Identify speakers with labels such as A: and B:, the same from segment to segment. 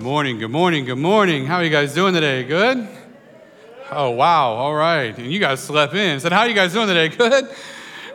A: Good morning, good morning, good morning. How are you guys doing today? Good? Oh, wow. All right. And you guys slept in. Said, How are you guys doing today? Good?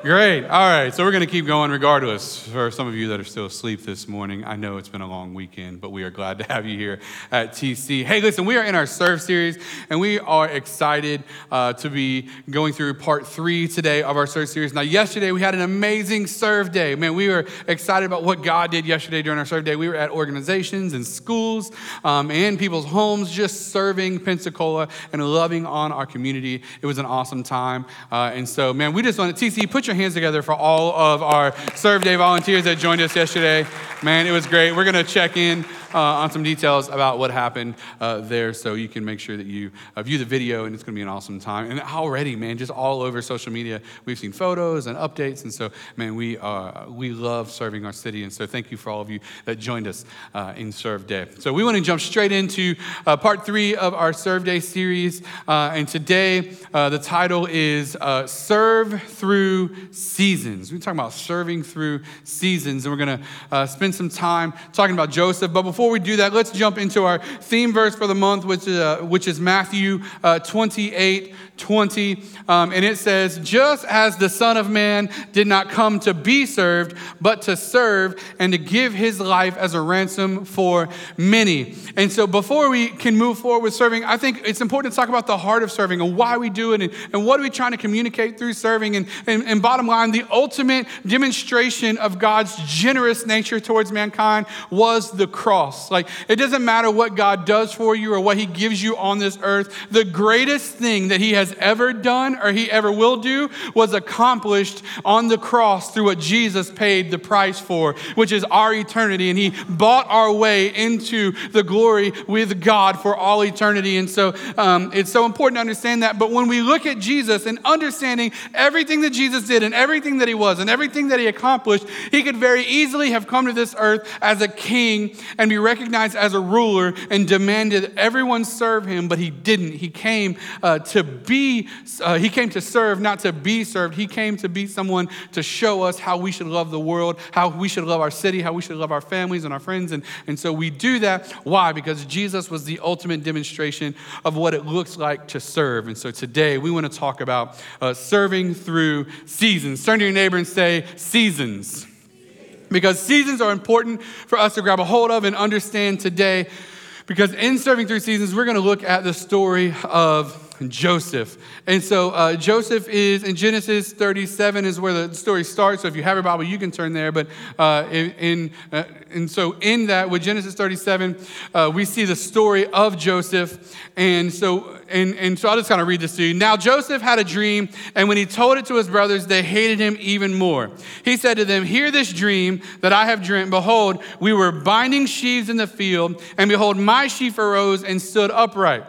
A: Great. All right. So we're going to keep going regardless. For some of you that are still asleep this morning, I know it's been a long weekend, but we are glad to have you here at TC. Hey, listen, we are in our Serve series, and we are excited uh, to be going through part three today of our Serve series. Now, yesterday we had an amazing Serve day. Man, we were excited about what God did yesterday during our Serve day. We were at organizations and schools um, and people's homes just serving Pensacola and loving on our community. It was an awesome time. Uh, and so, man, we just want to, TC, put your hands together for all of our Serve Day volunteers that joined us yesterday. Man, it was great. We're going to check in uh, on some details about what happened uh, there so you can make sure that you uh, view the video and it's going to be an awesome time. And already, man, just all over social media, we've seen photos and updates. And so, man, we, uh, we love serving our city. And so, thank you for all of you that joined us uh, in Serve Day. So, we want to jump straight into uh, part three of our Serve Day series. and today, the title is Serve Through Seasons. We're talking about serving through seasons. And we're going to spend some time talking about Joseph. But before before we do that, let's jump into our theme verse for the month, which, uh, which is Matthew uh, 28 20. Um, and it says, Just as the Son of Man did not come to be served, but to serve and to give his life as a ransom for many. And so, before we can move forward with serving, I think it's important to talk about the heart of serving and why we do it and, and what are we trying to communicate through serving. And, and, and bottom line, the ultimate demonstration of God's generous nature towards mankind was the cross cross. Like, it doesn't matter what God does for you or what He gives you on this earth. The greatest thing that He has ever done or He ever will do was accomplished on the cross through what Jesus paid the price for, which is our eternity. And He bought our way into the glory with God for all eternity. And so um, it's so important to understand that. But when we look at Jesus and understanding everything that Jesus did and everything that He was and everything that He accomplished, He could very easily have come to this earth as a king and be recognized as a ruler and demanded everyone serve him, but he didn't. He came uh, to be, uh, he came to serve, not to be served. He came to be someone to show us how we should love the world, how we should love our city, how we should love our families and our friends. And, and so we do that. Why? Because Jesus was the ultimate demonstration of what it looks like to serve. And so today we want to talk about uh, serving through seasons. Turn to your neighbor and say, seasons because seasons are important for us to grab a hold of and understand today. Because in serving through seasons, we're going to look at the story of Joseph. And so uh, Joseph is in Genesis 37 is where the story starts. So if you have your Bible, you can turn there. But uh, in, uh, and so in that with Genesis 37, uh, we see the story of Joseph. And so and, and so I'll just kind of read this to you. Now Joseph had a dream, and when he told it to his brothers, they hated him even more. He said to them, "Hear this dream that I have dreamt. Behold, we were binding sheaves in the field, and behold, my sheaf arose and stood upright."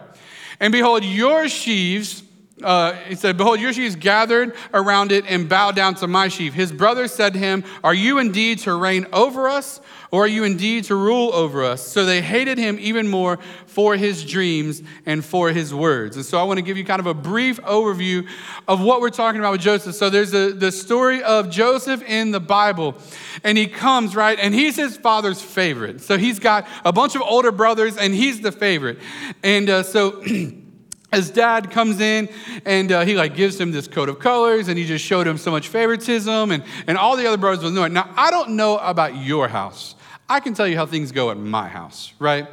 A: And behold, your sheaves, uh, he said, Behold, your sheaves gathered around it and bowed down to my sheaf. His brothers said to him, Are you indeed to reign over us, or are you indeed to rule over us? So they hated him even more for his dreams and for his words. And so I want to give you kind of a brief overview of what we're talking about with Joseph. So there's a, the story of Joseph in the Bible, and he comes, right, and he's his father's favorite. So he's got a bunch of older brothers, and he's the favorite. And uh, so. his dad comes in and uh, he like gives him this coat of colors and he just showed him so much favoritism and, and all the other brothers will know it now i don't know about your house I can tell you how things go at my house, right?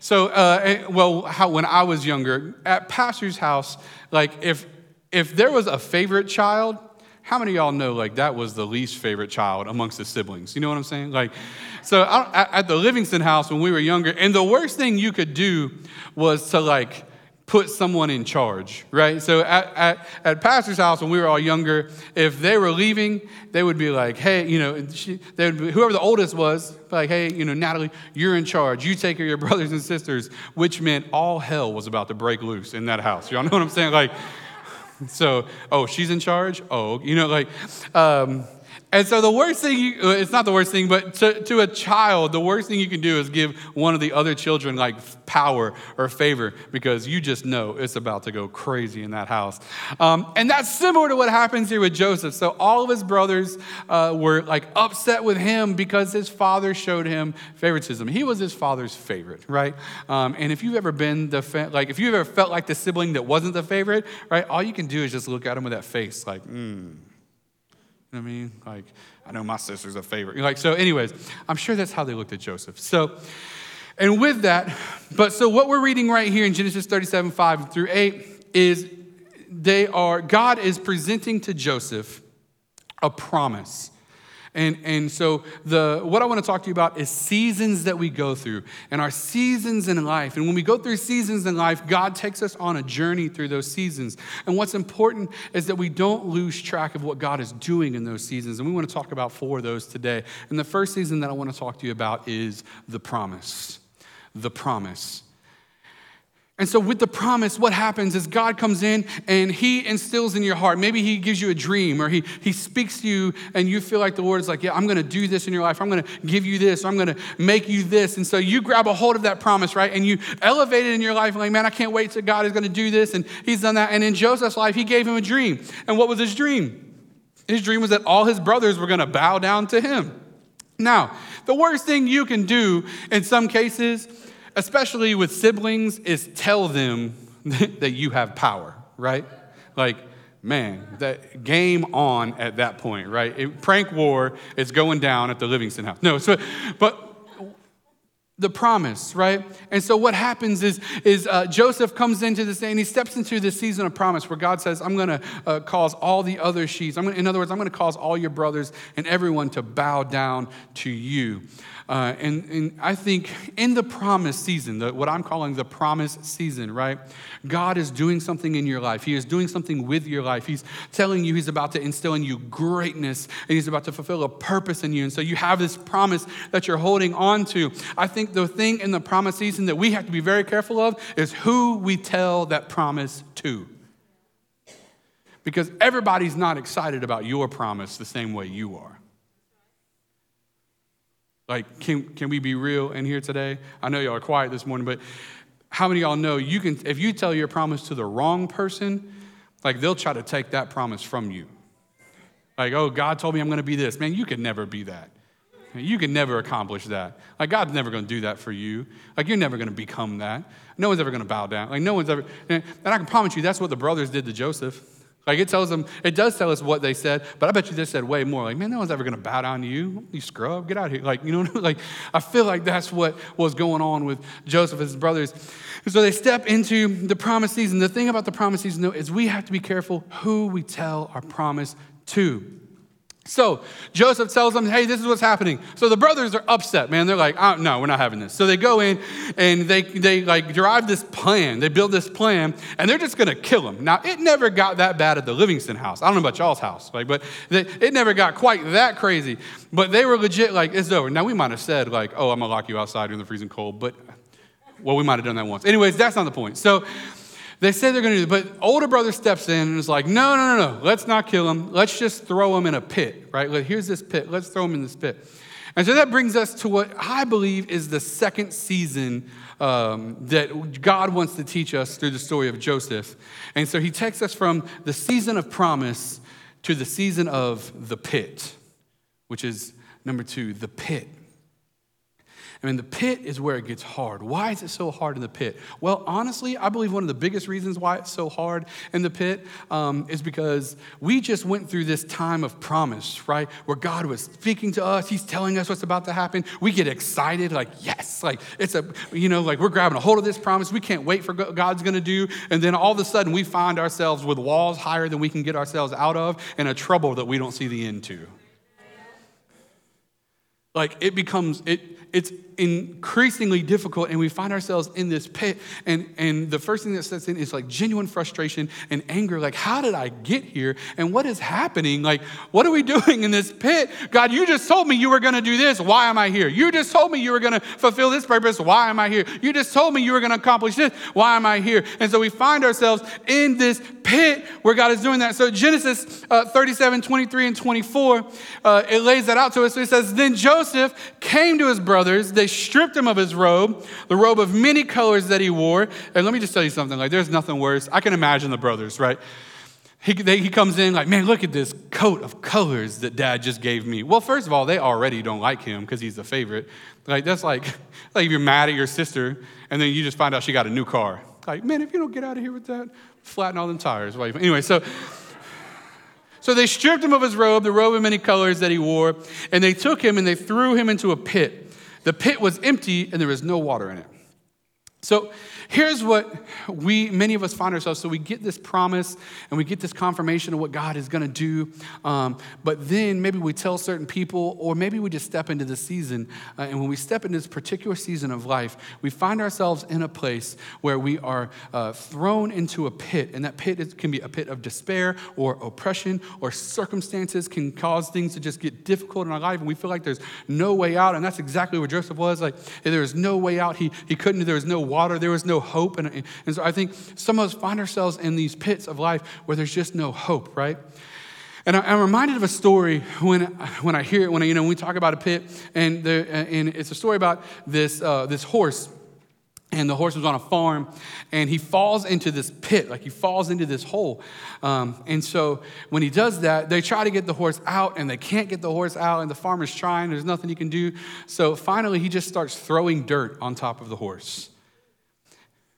A: So, uh, eh, well, how, when I was younger, at pastor's house, like if if there was a favorite child, how many of y'all know like that was the least favorite child amongst the siblings? You know what I'm saying? Like, so I, at the Livingston house when we were younger, and the worst thing you could do was to like put someone in charge, right? So at, at, at, pastor's house when we were all younger, if they were leaving, they would be like, hey, you know, she, they would be, whoever the oldest was, like, hey, you know, Natalie, you're in charge. You take care of your brothers and sisters, which meant all hell was about to break loose in that house. Y'all know what I'm saying? Like, so, oh, she's in charge? Oh, you know, like, um, And so the worst thing, you, uh, it's not the worst thing, but to, to a child, the worst thing you can do is give one of the other children like power or favor because you just know it's about to go crazy in that house. Um, and that's similar to what happens here with Joseph. So all of his brothers uh, were like upset with him because his father showed him favoritism. He was his father's favorite, right? Um, and if you've ever been the, fa- like, if you've ever felt like the sibling that wasn't the favorite, right, all you can do is just look at him with that face like, hmm I mean? Like, I know my sister's a favorite. Like, so, anyways, I'm sure that's how they looked at Joseph. So, and with that, but so what we're reading right here in Genesis 37, 5 through 8 is they are, God is presenting to Joseph a promise. And, and so the what I want to talk to you about is seasons that we go through and our seasons in life. And when we go through seasons in life, God takes us on a journey through those seasons. And what's important is that we don't lose track of what God is doing in those seasons. And we want to talk about four of those today. And the first season that I want to talk to you about is the promise. The promise. And so, with the promise, what happens is God comes in and He instills in your heart. Maybe He gives you a dream or He, he speaks to you, and you feel like the Lord is like, Yeah, I'm going to do this in your life. I'm going to give you this. I'm going to make you this. And so, you grab a hold of that promise, right? And you elevate it in your life. Like, man, I can't wait till God is going to do this. And He's done that. And in Joseph's life, He gave him a dream. And what was his dream? His dream was that all his brothers were going to bow down to him. Now, the worst thing you can do in some cases especially with siblings, is tell them that you have power, right? Like, man, that game on at that point, right? It, prank war is going down at the Livingston house. No, so, but the promise, right? And so what happens is, is uh, Joseph comes into this and he steps into this season of promise where God says, I'm going to uh, cause all the other sheets. I'm gonna, in other words, I'm going to cause all your brothers and everyone to bow down to you. Uh, and, and I think in the promise season, the, what I'm calling the promise season, right? God is doing something in your life. He is doing something with your life. He's telling you He's about to instill in you greatness and He's about to fulfill a purpose in you. And so you have this promise that you're holding on to. I think the thing in the promise season that we have to be very careful of is who we tell that promise to. Because everybody's not excited about your promise the same way you are. Like, can, can we be real in here today? I know y'all are quiet this morning, but how many y'all know you can, if you tell your promise to the wrong person, like they'll try to take that promise from you. Like, oh, God told me I'm to be this. Man, you could never be that. You can never accomplish that. Like, God's never going to do that for you. Like, you're never going to become that. No one's ever going to bow down. Like, no one's ever. And I can promise you, that's what the brothers did to Joseph. Like it tells them, it does tell us what they said, but I bet you they said way more. Like, man, no one's ever gonna bow down to you. You scrub, get out of here. Like, you know, like I feel like that's what was going on with Joseph and his brothers. So they step into the promise season. The thing about the promise season, though, is we have to be careful who we tell our promise to. So Joseph tells them, hey, this is what's happening. So the brothers are upset, man. They're like, oh, no, we're not having this. So they go in and they, they like derive this plan. They build this plan and they're just going to kill him. Now, it never got that bad at the Livingston house. I don't know about y'all's house, like, but they, it never got quite that crazy. But they were legit like, it's over. Now, we might have said like, oh, I'm going to lock you outside in the freezing cold, but well, we might have done that once. Anyways, that's not the point. So they say they're going to do it, but older brother steps in and is like, no, no, no, no, let's not kill him. Let's just throw him in a pit, right? Here's this pit. Let's throw him in this pit. And so that brings us to what I believe is the second season um, that God wants to teach us through the story of Joseph. And so he takes us from the season of promise to the season of the pit, which is number two, the pit. I mean, the pit is where it gets hard. Why is it so hard in the pit? Well, honestly, I believe one of the biggest reasons why it's so hard in the pit um, is because we just went through this time of promise, right? Where God was speaking to us, He's telling us what's about to happen. We get excited, like, yes, like it's a, you know, like we're grabbing a hold of this promise. We can't wait for what God's gonna do. And then all of a sudden, we find ourselves with walls higher than we can get ourselves out of and a trouble that we don't see the end to. Like it becomes, it, it's increasingly difficult and we find ourselves in this pit and, and the first thing that sets in is like genuine frustration and anger like how did i get here and what is happening? Like what are we doing in this pit? God you just told me you were going to do this. Why am i here? You just told me you were going to fulfill this purpose. Why am i here? You just told me you were going to accomplish this. Why am i here? And so we find ourselves in this pit where God is doing that. So Genesis uh, 37, 23, and 24, uh, it lays that out to us. So it says, Then Joseph came to his brothers. They stripped him of his robe, the robe of many colors that he wore. And let me just tell you something like, there's nothing worse. I can imagine the brothers, right? He, they, he comes in like, man, look at this coat of colors that dad just gave me. Well, first of all, they already don't like him because he's the favorite. Like, that's like, like if you're mad at your sister and then you just find out she got a new car. Like, man, if you don't get out of here with that, flatten all them tires. Anyway, so, so they stripped him of his robe, the robe of many colors that he wore, and they took him and they threw him into a pit. The pit was empty and there was no water in it. So here's what we, many of us find ourselves. So we get this promise and we get this confirmation of what God is going to do. Um, but then maybe we tell certain people, or maybe we just step into the season. Uh, and when we step into this particular season of life, we find ourselves in a place where we are uh, thrown into a pit. And that pit is, can be a pit of despair or oppression or circumstances can cause things to just get difficult in our life. And we feel like there's no way out. And that's exactly where Joseph was. Like, there was no way out. He, he couldn't, there was no water, there was no hope. And, and so I think some of us find ourselves in these pits of life where there's just no hope, right? And I, am reminded of a story when, when I hear it, when I, you know, we talk about a pit, and, the, and it's a story about this, uh, this horse and the horse was on a farm and he falls into this pit like he falls into this hole um, and so when he does that they try to get the horse out and they can't get the horse out and the farmer's trying there's nothing he can do so finally he just starts throwing dirt on top of the horse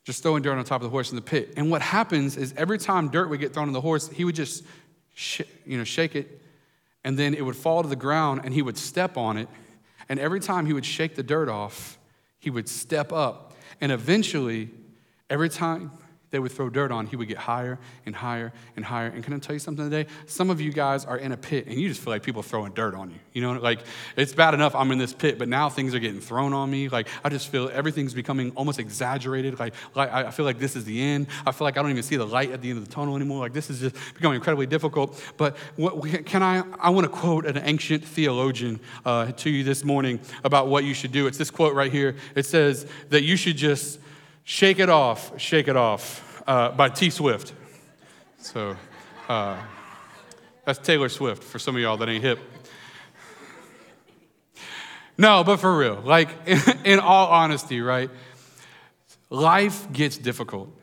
A: just throwing dirt on top of the horse in the pit. And what happens is every time dirt would get thrown on the horse he would just sh- you know shake it and then it would fall to the ground and he would step on it. And every time he would shake the dirt off he would step up. And eventually, every time they would throw dirt on, he would get higher and higher and higher. And can I tell you something today? Some of you guys are in a pit and you just feel like people throwing dirt on you. You know, like it's bad enough I'm in this pit, but now things are getting thrown on me. Like I just feel everything's becoming almost exaggerated. Like, like I feel like this is the end. I feel like I don't even see the light at the end of the tunnel anymore. Like this is just becoming incredibly difficult. But what, can I? I want to quote an ancient theologian uh, to you this morning about what you should do. It's this quote right here. It says that you should just Shake It Off, Shake It Off uh, by T Swift. So uh, that's Taylor Swift for some of y'all that ain't hip. No, but for real, like in, in all honesty, right? Life gets difficult.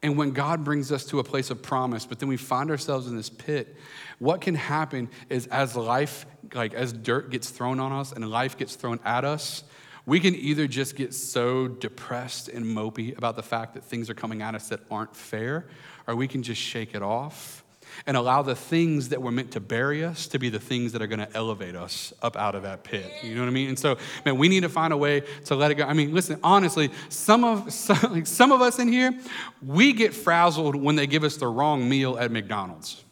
A: And when God brings us to a place of promise, but then we find ourselves in this pit, what can happen is as life, like as dirt gets thrown on us and life gets thrown at us, we can either just get so depressed and mopey about the fact that things are coming at us that aren't fair, or we can just shake it off and allow the things that were meant to bury us to be the things that are going to elevate us up out of that pit. You know what I mean? And so, man, we need to find a way to let it go. I mean, listen, honestly, some of some, like some of us in here, we get frazzled when they give us the wrong meal at McDonald's.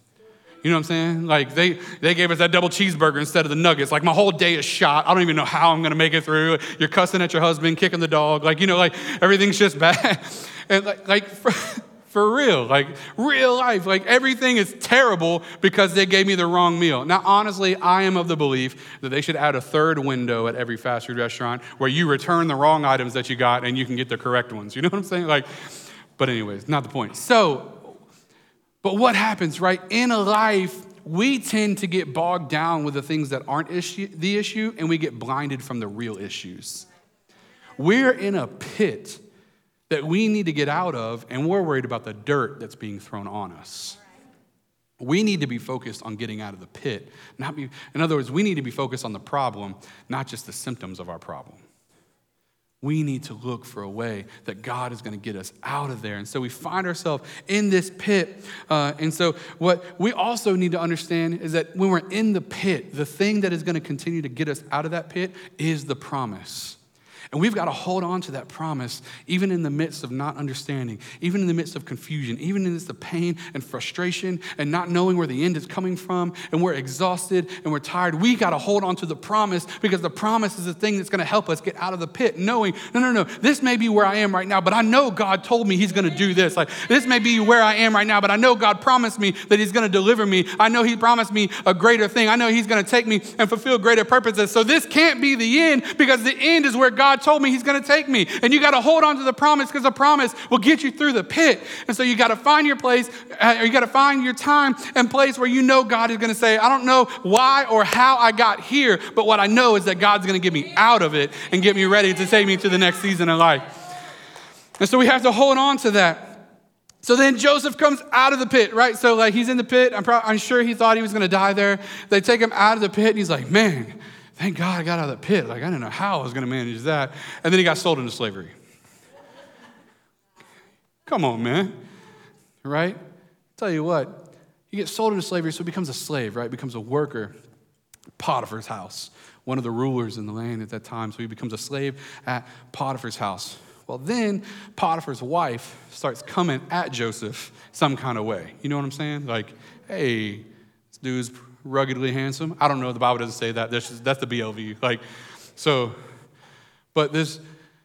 A: You know what I'm saying? Like they, they gave us that double cheeseburger instead of the nuggets. Like my whole day is shot. I don't even know how I'm gonna make it through. You're cussing at your husband, kicking the dog. Like, you know, like everything's just bad. And like, like for, for real, like real life, like everything is terrible because they gave me the wrong meal. Now, honestly, I am of the belief that they should add a third window at every fast food restaurant where you return the wrong items that you got and you can get the correct ones. You know what I'm saying? Like, but anyways, not the point. So but what happens, right? In a life, we tend to get bogged down with the things that aren't issue, the issue, and we get blinded from the real issues. We're in a pit that we need to get out of, and we're worried about the dirt that's being thrown on us. We need to be focused on getting out of the pit. Not be, in other words, we need to be focused on the problem, not just the symptoms of our problem. We need to look for a way that God is going to get us out of there. And so we find ourselves in this pit. Uh, and so, what we also need to understand is that when we're in the pit, the thing that is going to continue to get us out of that pit is the promise. And we've got to hold on to that promise, even in the midst of not understanding, even in the midst of confusion, even in the midst of pain and frustration and not knowing where the end is coming from, and we're exhausted and we're tired. We got to hold on to the promise because the promise is the thing that's going to help us get out of the pit, knowing, no, no, no, this may be where I am right now, but I know God told me He's going to do this. Like, this may be where I am right now, but I know God promised me that He's going to deliver me. I know He promised me a greater thing. I know He's going to take me and fulfill greater purposes. So this can't be the end because the end is where God God told me He's going to take me. And you got to hold on to the promise because the promise will get you through the pit. And so you got to find your place, uh, or you got to find your time and place where you know God is going to say, I don't know why or how I got here, but what I know is that God's going to get me out of it and get me ready to take me to the next season of life. And so we have to hold on to that. So then Joseph comes out of the pit, right? So like he's in the pit. I'm, pro- I'm sure he thought he was going to die there. They take him out of the pit, and he's like, "Man, thank God I got out of the pit. Like I didn't know how I was going to manage that." And then he got sold into slavery. Come on, man. Right? Tell you what, he gets sold into slavery, so he becomes a slave, right? Becomes a worker. Potiphar's house, one of the rulers in the land at that time. So he becomes a slave at Potiphar's house. Well, then Potiphar's wife starts coming at Joseph some kind of way. You know what I'm saying? Like, hey, this dude's ruggedly handsome. I don't know. The Bible doesn't say that. That's, just, that's the BLV. Like, so, but this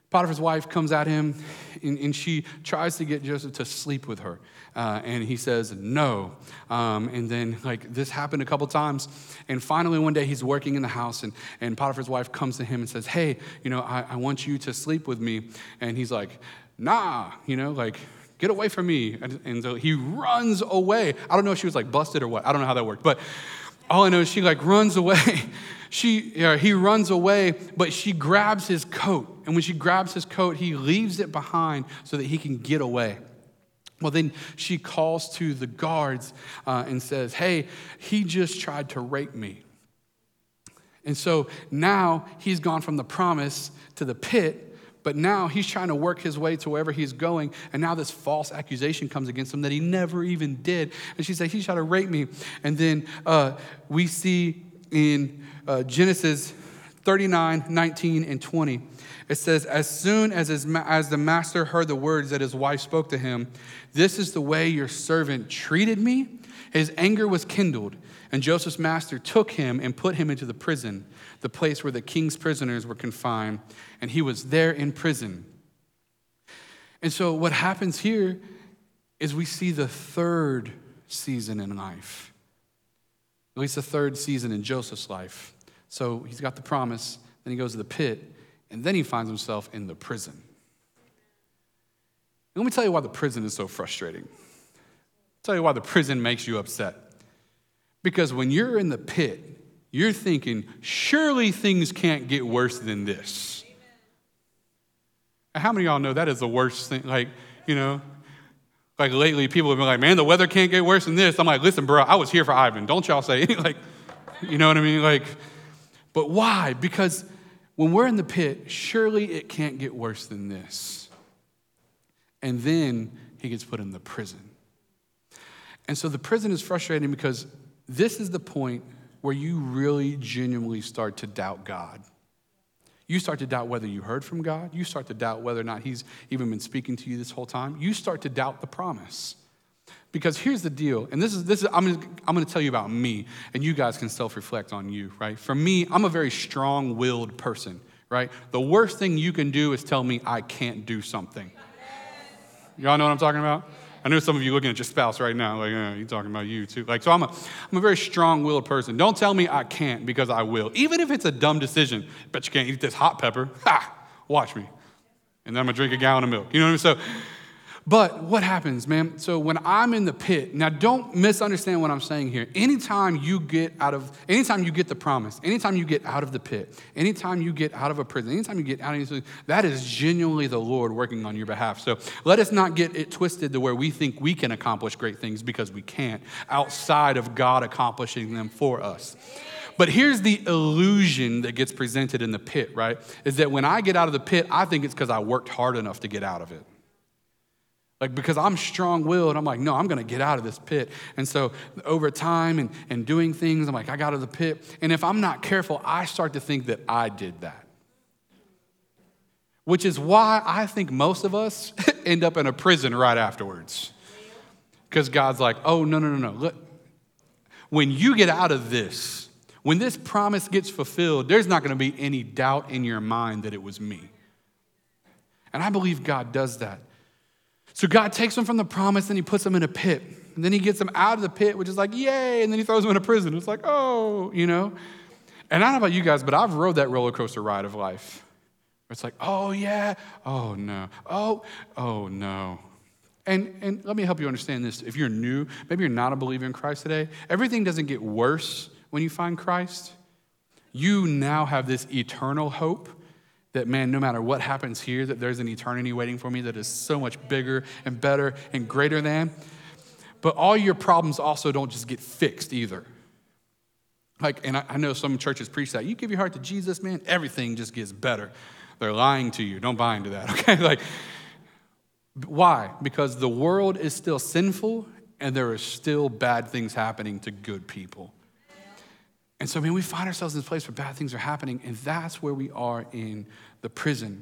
A: Potiphar's wife comes at him and, and she tries to get Joseph to sleep with her. Uh, and he says no. Um, and then, like, this happened a couple times. And finally, one day he's working in the house, and, and Potiphar's wife comes to him and says, Hey, you know, I, I want you to sleep with me. And he's like, Nah, you know, like, get away from me. And, and so he runs away. I don't know if she was like busted or what. I don't know how that worked. But all I know is she like runs away. she, he runs away, but she grabs his coat. And when she grabs his coat, he leaves it behind so that he can get away. Well, then she calls to the guards uh, and says, Hey, he just tried to rape me. And so now he's gone from the promise to the pit, but now he's trying to work his way to wherever he's going. And now this false accusation comes against him that he never even did. And she said, He tried to rape me. And then uh, we see in uh, Genesis 39, 19, and 20. It says, As soon as, his, as the master heard the words that his wife spoke to him, This is the way your servant treated me, his anger was kindled. And Joseph's master took him and put him into the prison, the place where the king's prisoners were confined, and he was there in prison. And so, what happens here is we see the third season in life, at least the third season in Joseph's life. So, he's got the promise, then he goes to the pit, and then he finds himself in the prison. let me tell you why the prison is so frustrating. I'll tell you why the prison makes you upset. Because when you're in the pit, you're thinking, surely things can't get worse than this. How many y'all know that is the worst thing? Like, you know, like lately people have been like, man, the weather can't get worse than this. I'm like, listen, bro, I was here for Ivan. Don't y'all say like, you know what I mean? Like, but why? Because when we're in the pit, surely it can't get worse than this. And then he gets put in the prison. And so the prison is frustrating because this is the point where you really genuinely start to doubt God. You start to doubt whether you heard from God. You start to doubt whether or not He's even been speaking to you this whole time. You start to doubt the promise. Because here's the deal, and this is this is I'm gonna, I'm to tell you about me, and you guys can self-reflect on you, right? For me, I'm a very strong-willed person, right? The worst thing you can do is tell me I can't do something. Y'all know what I'm talking about? I know some of you looking at your spouse right now, like, yeah, you're talking about you too. Like, so I'm a, I'm a very strong willed person. Don't tell me I can't because I will. Even if it's a dumb decision, bet you can't eat this hot pepper. Ha! Watch me. And then I'm gonna drink a gallon of milk. You know what I mean? So but what happens, man? So when I'm in the pit, now don't misunderstand what I'm saying here. Anytime you get out of, anytime you get the promise, anytime you get out of the pit, anytime you get out of a prison, anytime you get out of anything, that is genuinely the Lord working on your behalf. So let us not get it twisted to where we think we can accomplish great things because we can't, outside of God accomplishing them for us. But here's the illusion that gets presented in the pit, right? Is that when I get out of the pit, I think it's because I worked hard enough to get out of it. Like, because I'm strong willed, I'm like, no, I'm gonna get out of this pit. And so, over time and, and doing things, I'm like, I got out of the pit. And if I'm not careful, I start to think that I did that. Which is why I think most of us end up in a prison right afterwards. Because God's like, oh, no, no, no, no. Look, when you get out of this, when this promise gets fulfilled, there's not gonna be any doubt in your mind that it was me. And I believe God does that. So God takes them from the promise and he puts them in a pit. And then he gets them out of the pit, which is like, yay. And then he throws them in a prison. It's like, oh, you know. And I don't know about you guys, but I've rode that roller coaster ride of life. It's like, oh yeah, oh no, oh, oh no. And, and let me help you understand this. If you're new, maybe you're not a believer in Christ today, everything doesn't get worse when you find Christ. You now have this eternal hope that, man, no matter what happens here, that there's an eternity waiting for me that is so much bigger and better and greater than. But all your problems also don't just get fixed either. Like, and I, I know some churches preach that. You give your heart to Jesus, man, everything just gets better. They're lying to you. Don't buy into that, okay? Like, why? Because the world is still sinful and there are still bad things happening to good people. And so, I mean, we find ourselves in this place where bad things are happening, and that's where we are in the prison.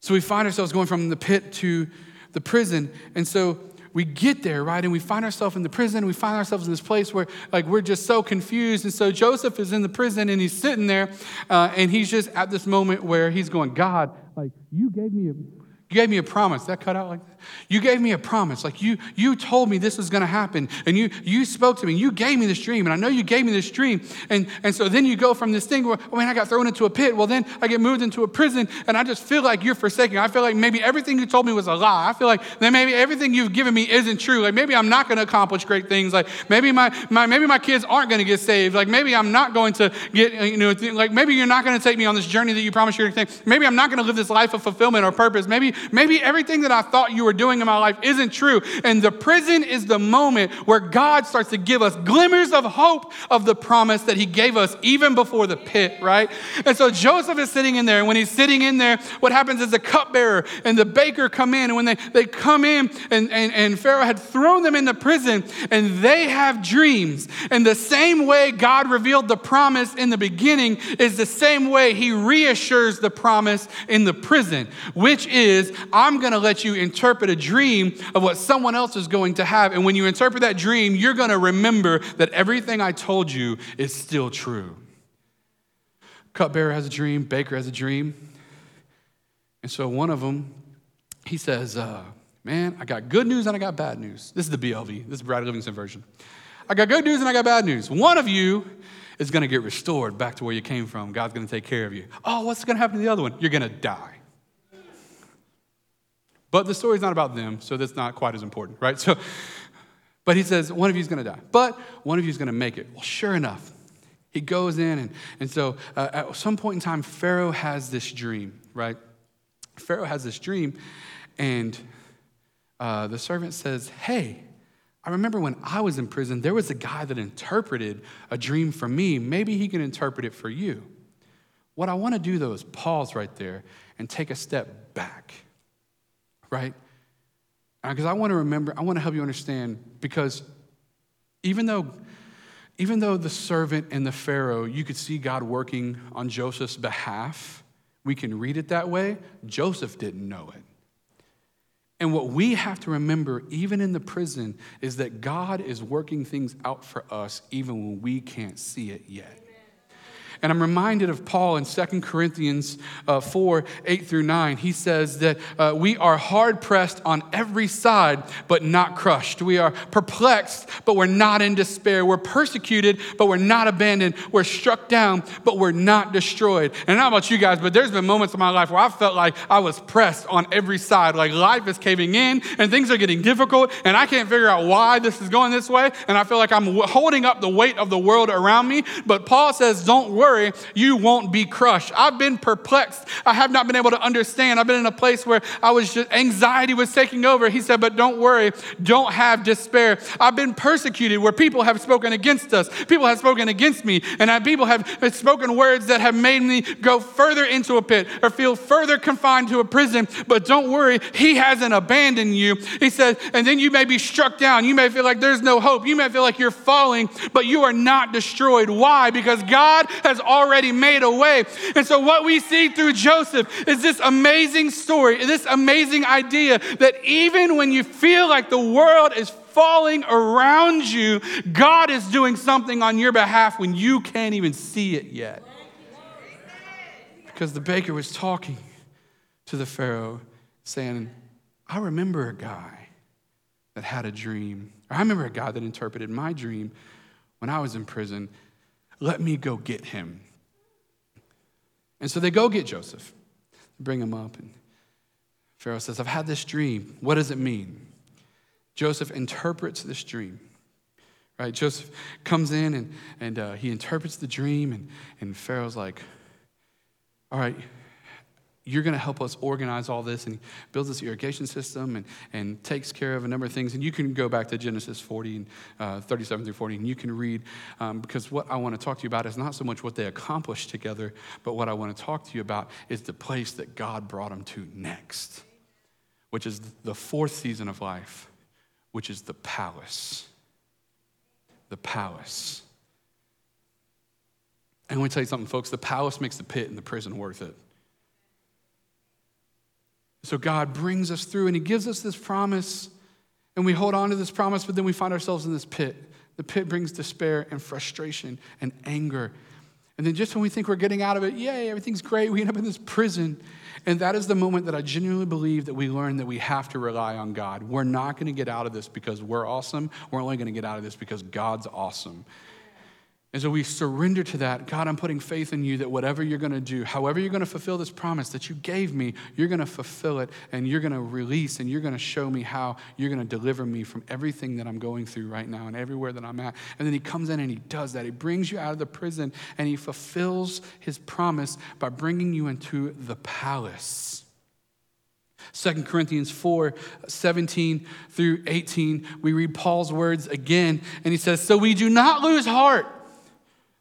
A: So we find ourselves going from the pit to the prison. And so we get there, right? And we find ourselves in the prison. We find ourselves in this place where, like, we're just so confused. And so Joseph is in the prison and he's sitting there, uh, and he's just at this moment where he's going, God, like, you gave me a you gave me a promise. That cut out like. You gave me a promise. Like you, you told me this was going to happen. And you, you spoke to me. You gave me this dream. And I know you gave me this dream. And, and so then you go from this thing where, oh man, I got thrown into a pit. Well, then I get moved into a prison. And I just feel like you're forsaken. I feel like maybe everything you told me was a lie. I feel like then maybe everything you've given me isn't true. Like maybe I'm not going to accomplish great things. Like maybe my, my, maybe my kids aren't going to get saved. Like maybe I'm not going to get, uh, you know, like maybe you're not going to take me on this journey that you promised you're going to take. Maybe I'm not going to live this life of fulfillment or purpose. Maybe, maybe everything that I thought you were doing in my life isn't true. And the prison is the moment where God starts to give us glimmers of hope of the promise that He gave us even before the pit, right? And so Joseph is sitting in there. And when he's sitting in there, what happens is the cupbearer and the baker come in. And when they, they come in, and, and, and Pharaoh had thrown them into prison, and they have dreams. And the same way God revealed the promise in the beginning is the same way He reassures the promise in the prison, which is, I'm going to let you interpret a dream of what someone else is going to have. And when you interpret that dream, you're going to remember that everything I told you is still true. Cupbearer has a dream, baker has a dream. And so one of them, he says, uh, Man, I got good news and I got bad news. This is the BLV, this is Brad Livingston version. I got good news and I got bad news. One of you is going to get restored back to where you came from. God's going to take care of you. Oh, what's going to happen to the other one? You're going to die. But the story's not about them, so that's not quite as important, right? So, but he says, one of you is going to die, but one of you is going to make it. Well, sure enough, he goes in, and, and so uh, at some point in time, Pharaoh has this dream, right? Pharaoh has this dream, and uh, the servant says, Hey, I remember when I was in prison, there was a guy that interpreted a dream for me. Maybe he can interpret it for you. What I want to do, though, is pause right there and take a step back right? Because uh, I want to remember, I want to help you understand because even though even though the servant and the Pharaoh, you could see God working on Joseph's behalf, we can read it that way, Joseph didn't know it. And what we have to remember, even in the prison, is that God is working things out for us even when we can't see it yet. And I'm reminded of Paul in 2 Corinthians uh, 4 8 through 9. He says that uh, we are hard pressed on every side, but not crushed. We are perplexed, but we're not in despair. We're persecuted, but we're not abandoned. We're struck down, but we're not destroyed. And know about you guys, but there's been moments in my life where I felt like I was pressed on every side, like life is caving in and things are getting difficult, and I can't figure out why this is going this way. And I feel like I'm holding up the weight of the world around me. But Paul says, Don't worry worry, you won't be crushed. I've been perplexed. I have not been able to understand. I've been in a place where I was just, anxiety was taking over. He said, but don't worry, don't have despair. I've been persecuted where people have spoken against us, people have spoken against me, and people have spoken words that have made me go further into a pit or feel further confined to a prison. But don't worry, He hasn't abandoned you. He said, and then you may be struck down. You may feel like there's no hope. You may feel like you're falling, but you are not destroyed. Why? Because God has already made a way. And so, what we see through Joseph is this amazing story, this amazing idea that even when you feel like the world is falling around you, God is doing something on your behalf when you can't even see it yet. Because the baker was talking to the Pharaoh, saying, I remember a guy that had a dream. Or I remember a guy that interpreted my dream when I was in prison. Let me go get him. And so they go get Joseph. bring him up. And Pharaoh says, I've had this dream. What does it mean? Joseph interprets this dream. Right? Joseph comes in and, and uh, he interprets the dream, and, and Pharaoh's like, All right, you're going to help us organize all this and builds this irrigation system and, and takes care of a number of things. And you can go back to genesis 40 and uh, 37 through 40 and you can read um, because what i want to talk to you about is not so much what they accomplished together but what i want to talk to you about is the place that god brought them to next which is the fourth season of life which is the palace. The palace. And let me tell you something folks the palace makes the pit and the prison worth it so God brings us through and He gives us this promise, and we hold on to this promise, but then we find ourselves in this pit. The pit brings despair and frustration and anger. And then just when we think we're getting out of it, yay, everything's great, we end up in this prison. And that is the moment that I genuinely believe that we learn that we have to rely on God. We're not going to get out of this because we're awesome. We're only going to get out of this because God's awesome. And so we surrender to that. God, I'm putting faith in you that whatever you're going to do, however you're going to fulfill this promise that you gave me, you're going to fulfill it and you're going to release and you're going to show me how you're going to deliver me from everything that I'm going through right now and everywhere that I'm at. And then he comes in and he does that. He brings you out of the prison and he fulfills his promise by bringing you into the palace. 2 Corinthians 4 17 through 18, we read Paul's words again, and he says, So we do not lose heart.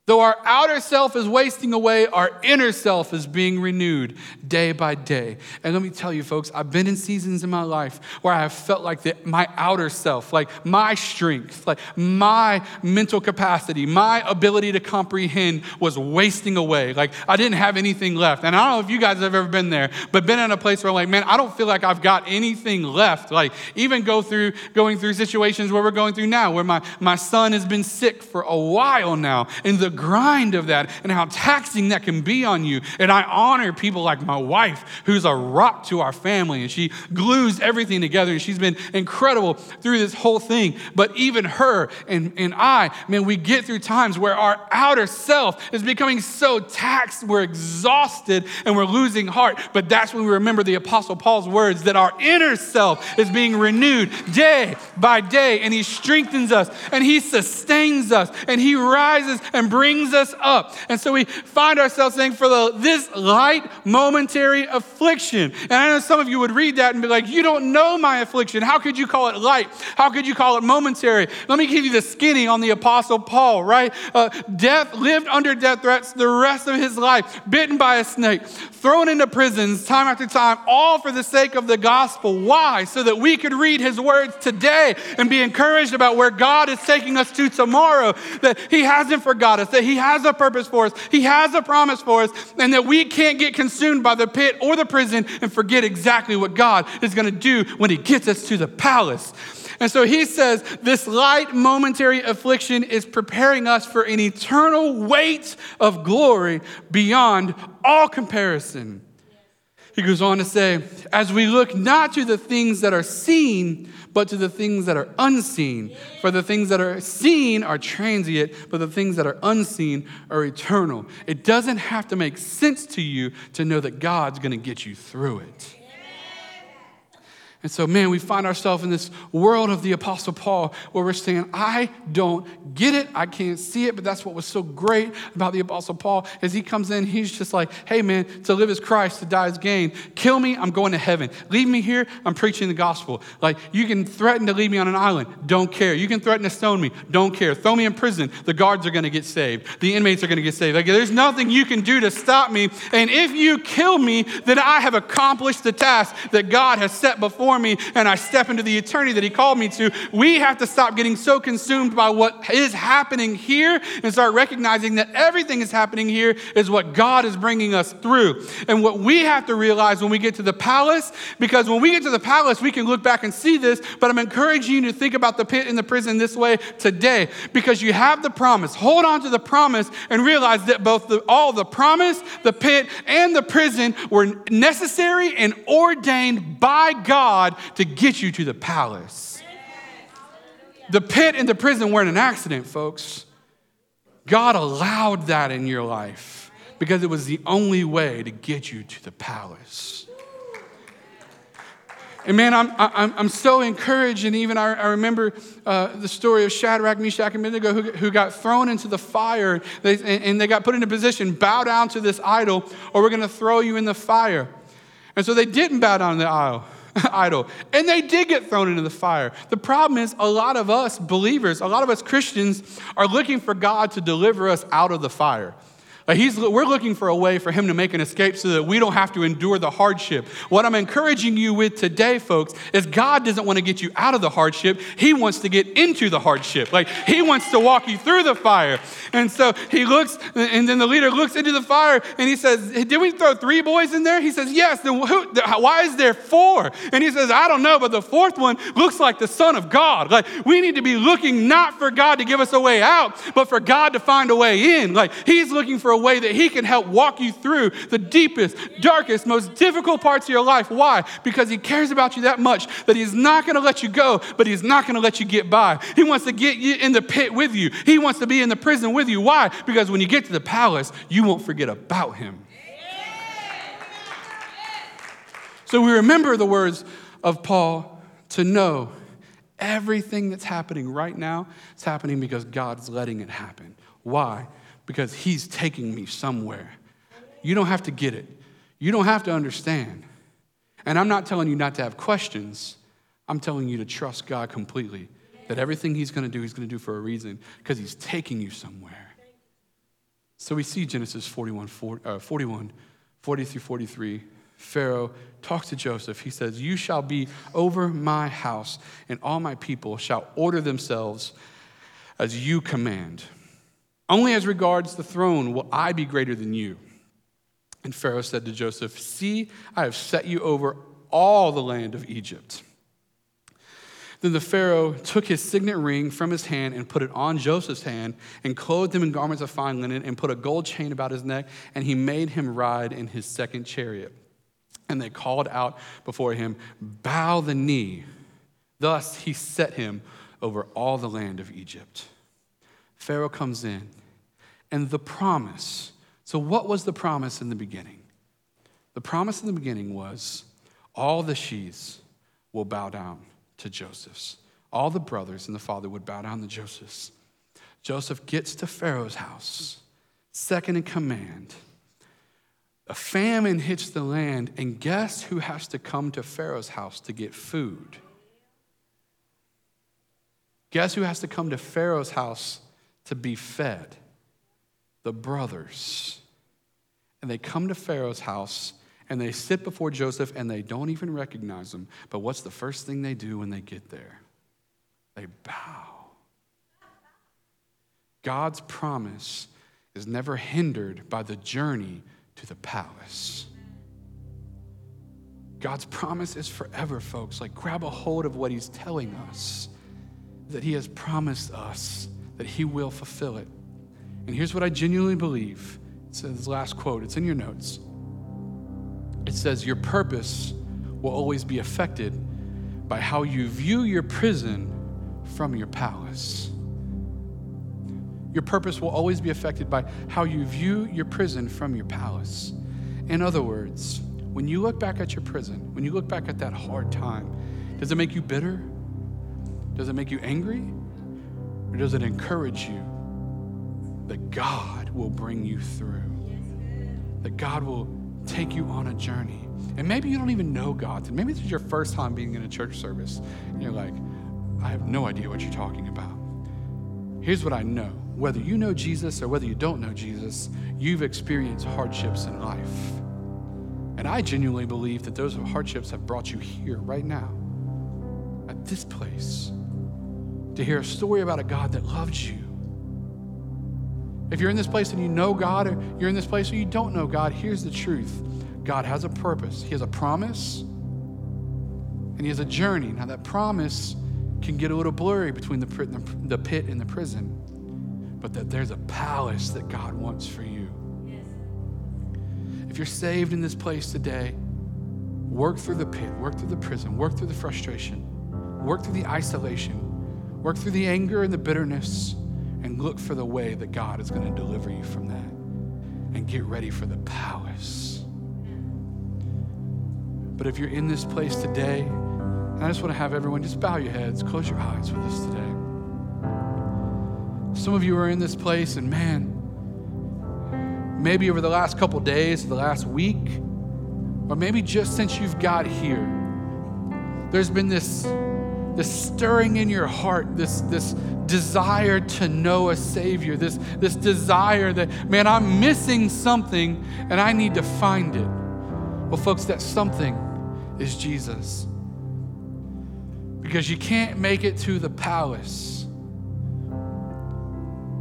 A: Though our outer self is wasting away, our inner self is being renewed day by day. And let me tell you, folks, I've been in seasons in my life where I have felt like the, my outer self, like my strength, like my mental capacity, my ability to comprehend was wasting away. Like I didn't have anything left. And I don't know if you guys have ever been there, but been in a place where, I'm like, man, I don't feel like I've got anything left. Like, even go through going through situations where we're going through now, where my, my son has been sick for a while now. And the grind of that and how taxing that can be on you. And I honor people like my wife, who's a rock to our family, and she glues everything together. And she's been incredible through this whole thing. But even her and, and I, man, we get through times where our outer self is becoming so taxed, we're exhausted, and we're losing heart. But that's when we remember the Apostle Paul's words that our inner self is being renewed day by day, and he strengthens us, and he sustains us, and he rises and brings brings us up. And so we find ourselves saying, for the, this light momentary affliction. And I know some of you would read that and be like, you don't know my affliction. How could you call it light? How could you call it momentary? Let me give you the skinny on the Apostle Paul, right? Uh, death, lived under death threats the rest of his life, bitten by a snake, thrown into prisons time after time, all for the sake of the gospel. Why? So that we could read his words today and be encouraged about where God is taking us to tomorrow, that he hasn't forgot us, that he has a purpose for us, he has a promise for us, and that we can't get consumed by the pit or the prison and forget exactly what God is going to do when he gets us to the palace. And so he says this light momentary affliction is preparing us for an eternal weight of glory beyond all comparison. He goes on to say, as we look not to the things that are seen, but to the things that are unseen. For the things that are seen are transient, but the things that are unseen are eternal. It doesn't have to make sense to you to know that God's going to get you through it. And so, man, we find ourselves in this world of the Apostle Paul where we're saying, I don't get it. I can't see it. But that's what was so great about the Apostle Paul is he comes in, he's just like, hey, man, to live is Christ, to die is gain. Kill me, I'm going to heaven. Leave me here, I'm preaching the gospel. Like, you can threaten to leave me on an island, don't care. You can threaten to stone me, don't care. Throw me in prison, the guards are going to get saved. The inmates are going to get saved. Like, there's nothing you can do to stop me. And if you kill me, then I have accomplished the task that God has set before me and I step into the eternity that He called me to. We have to stop getting so consumed by what is happening here and start recognizing that everything is happening here is what God is bringing us through. And what we have to realize when we get to the palace, because when we get to the palace, we can look back and see this, but I'm encouraging you to think about the pit and the prison this way today because you have the promise. Hold on to the promise and realize that both the, all the promise, the pit, and the prison were necessary and ordained by God God to get you to the palace. The pit and the prison weren't an accident, folks. God allowed that in your life Because it was the only way to get you to the palace. And man, I'm, I'm, I'm so encouraged. And even I, I remember uh, the story of Shadrach, Meshach, and Abednego who, who got thrown into the fire they, and, and they got put in a position bow down to this idol, or we're going to throw you in the fire. And so they didn't bow down to the idol. idol. And they did get thrown into the fire. The problem is, a lot of us believers, a lot of us Christians, are looking for God to deliver us out of the fire. He's, we're looking for a way for him to make an escape so that we don't have to endure the hardship. What I'm encouraging you with today, folks, is God doesn't want to get you out of the hardship. He wants to get into the hardship. Like he wants to walk you through the fire. And so he looks, and then the leader looks into the fire and he says, Did we throw three boys in there? He says, Yes. Then who, why is there four? And he says, I don't know, but the fourth one looks like the Son of God. Like we need to be looking not for God to give us a way out, but for God to find a way in. Like he's looking for a way that He can help walk you through the deepest, darkest, most difficult parts of your life. Why? Because He cares about you that much that He's not going to let you go, but He's not going to let you get by. He wants to get you in the pit with you, He wants to be in the prison with you. Why? Because when you get to the palace, you won't forget about Him. So we remember the words of Paul to know everything that's happening right now is happening because God's letting it happen. Why? Because He's taking me somewhere. You don't have to get it, you don't have to understand. And I'm not telling you not to have questions, I'm telling you to trust God completely. That everything He's gonna do, He's gonna do for a reason because He's taking you somewhere. So we see Genesis 41, 40, uh, 41 40 through 43. Pharaoh talks to Joseph. He says, You shall be over my house, and all my people shall order themselves as you command. Only as regards the throne will I be greater than you. And Pharaoh said to Joseph, See, I have set you over all the land of Egypt. Then the Pharaoh took his signet ring from his hand and put it on Joseph's hand and clothed him in garments of fine linen and put a gold chain about his neck, and he made him ride in his second chariot. And they called out before him, Bow the knee. Thus he set him over all the land of Egypt. Pharaoh comes in and the promise. So, what was the promise in the beginning? The promise in the beginning was all the she's will bow down to Joseph's. All the brothers and the father would bow down to Joseph's. Joseph gets to Pharaoh's house, second in command. A famine hits the land, and guess who has to come to Pharaoh's house to get food? Guess who has to come to Pharaoh's house to be fed? The brothers. And they come to Pharaoh's house and they sit before Joseph and they don't even recognize him. But what's the first thing they do when they get there? They bow. God's promise is never hindered by the journey to the palace. God's promise is forever, folks. Like, grab a hold of what He's telling us that He has promised us that He will fulfill it. And here's what I genuinely believe. It says, this last quote, it's in your notes. It says, Your purpose will always be affected by how you view your prison from your palace. Your purpose will always be affected by how you view your prison from your palace. In other words, when you look back at your prison, when you look back at that hard time, does it make you bitter? Does it make you angry? Or does it encourage you that God will bring you through, that God will take you on a journey. And maybe you don't even know God. Maybe this is your first time being in a church service. And you're like, I have no idea what you're talking about. Here's what I know whether you know Jesus or whether you don't know Jesus, you've experienced hardships in life. And I genuinely believe that those hardships have brought you here right now, at this place, to hear a story about a God that loved you if you're in this place and you know God, or you're in this place or you don't know God, here's the truth God has a purpose, He has a promise, and He has a journey. Now, that promise can get a little blurry between the pit and the prison, but that there's a palace that God wants for you. If you're saved in this place today, work through the pit, work through the prison, work through the frustration, work through the isolation, work through the anger and the bitterness and look for the way that God is going to deliver you from that. and get ready for the palace. But if you're in this place today, I just want to have everyone just bow your heads, close your eyes with us today. Some of you are in this place, and man, maybe over the last couple days, the last week, or maybe just since you've got here, there's been this, this stirring in your heart, this, this desire to know a Savior, this, this desire that, man, I'm missing something and I need to find it. Well, folks, that something is Jesus. Because you can't make it to the palace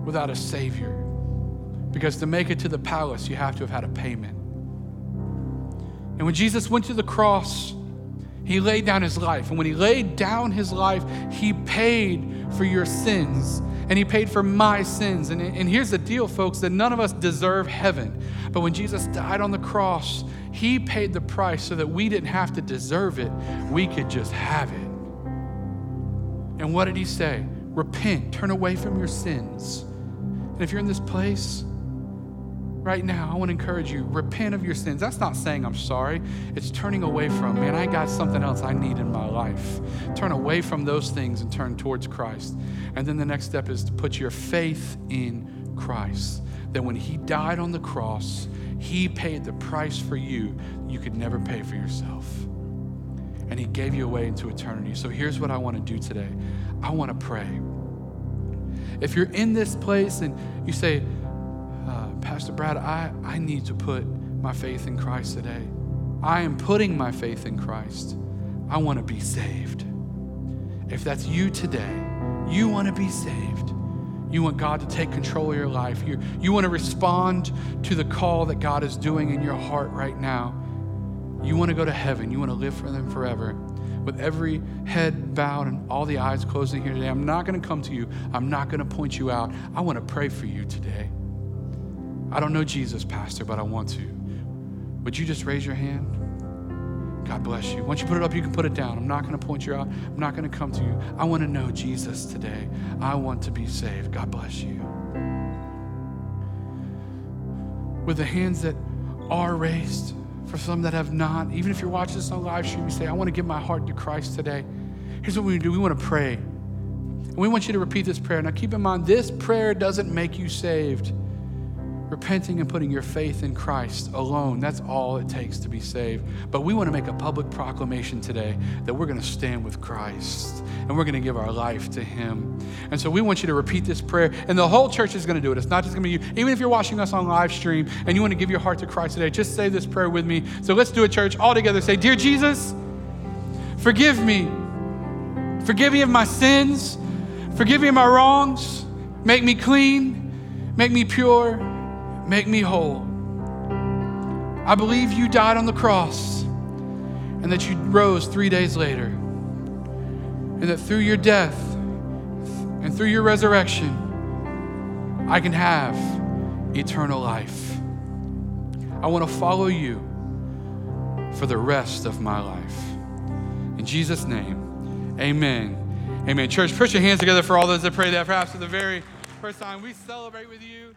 A: without a Savior. Because to make it to the palace, you have to have had a payment. And when Jesus went to the cross, he laid down his life. And when he laid down his life, he paid for your sins and he paid for my sins. And, and here's the deal, folks, that none of us deserve heaven. But when Jesus died on the cross, he paid the price so that we didn't have to deserve it, we could just have it. And what did he say? Repent, turn away from your sins. And if you're in this place, right now, I want to encourage you repent of your sins. That's not saying I'm sorry, it's turning away from, man, I got something else I need in my life. Turn away from those things and turn towards Christ. And then the next step is to put your faith in Christ. That when He died on the cross, He paid the price for you you could never pay for yourself. And He gave you a way into eternity. So here's what I want to do today I want to pray. If you're in this place and you say, Pastor Brad, I, I need to put my faith in Christ today. I am putting my faith in Christ. I want to be saved. If that's you today, you want to be saved. You want God to take control of your life. You, you want to respond to the call that God is doing in your heart right now. You want to go to heaven. You want to live for them forever. With every head bowed and all the eyes closing here today, I'm not going to come to you. I'm not going to point you out. I want to pray for you today. I don't know Jesus, Pastor, but I want to. Would you just raise your hand? God bless you. Once you put it up, you can put it down. I'm not going to point you out. I'm not going to come to you. I want to know Jesus today. I want to be saved. God bless you. With the hands that are raised, for some that have not, even if you're watching this on live stream, you say, I want to give my heart to Christ today. Here's what we do we want to pray. And we want you to repeat this prayer. Now, keep in mind, this prayer doesn't make you saved repenting and putting your faith in Christ alone. That's all it takes to be saved. But we want to make a public proclamation today that we're going to stand with Christ and we're going to give our life to Him. And so we want you to repeat this prayer, and the whole church is going to do it. It's not just going to be you. Even if you're watching us on live stream and you want to give your heart to Christ today, just say this prayer with me. So let's do it, church, all together. Say, Dear Jesus, forgive me. Forgive me of my sins. Forgive me of my wrongs. Make me clean. Make me pure. Make me whole. I believe you died on the cross and that you rose three days later. And that through your death and through your resurrection, I can have eternal life. I want to follow you for the rest of my life. In Jesus' name, amen. Amen. Church, put your hands together for all those that pray that perhaps for the very first time. We celebrate with you.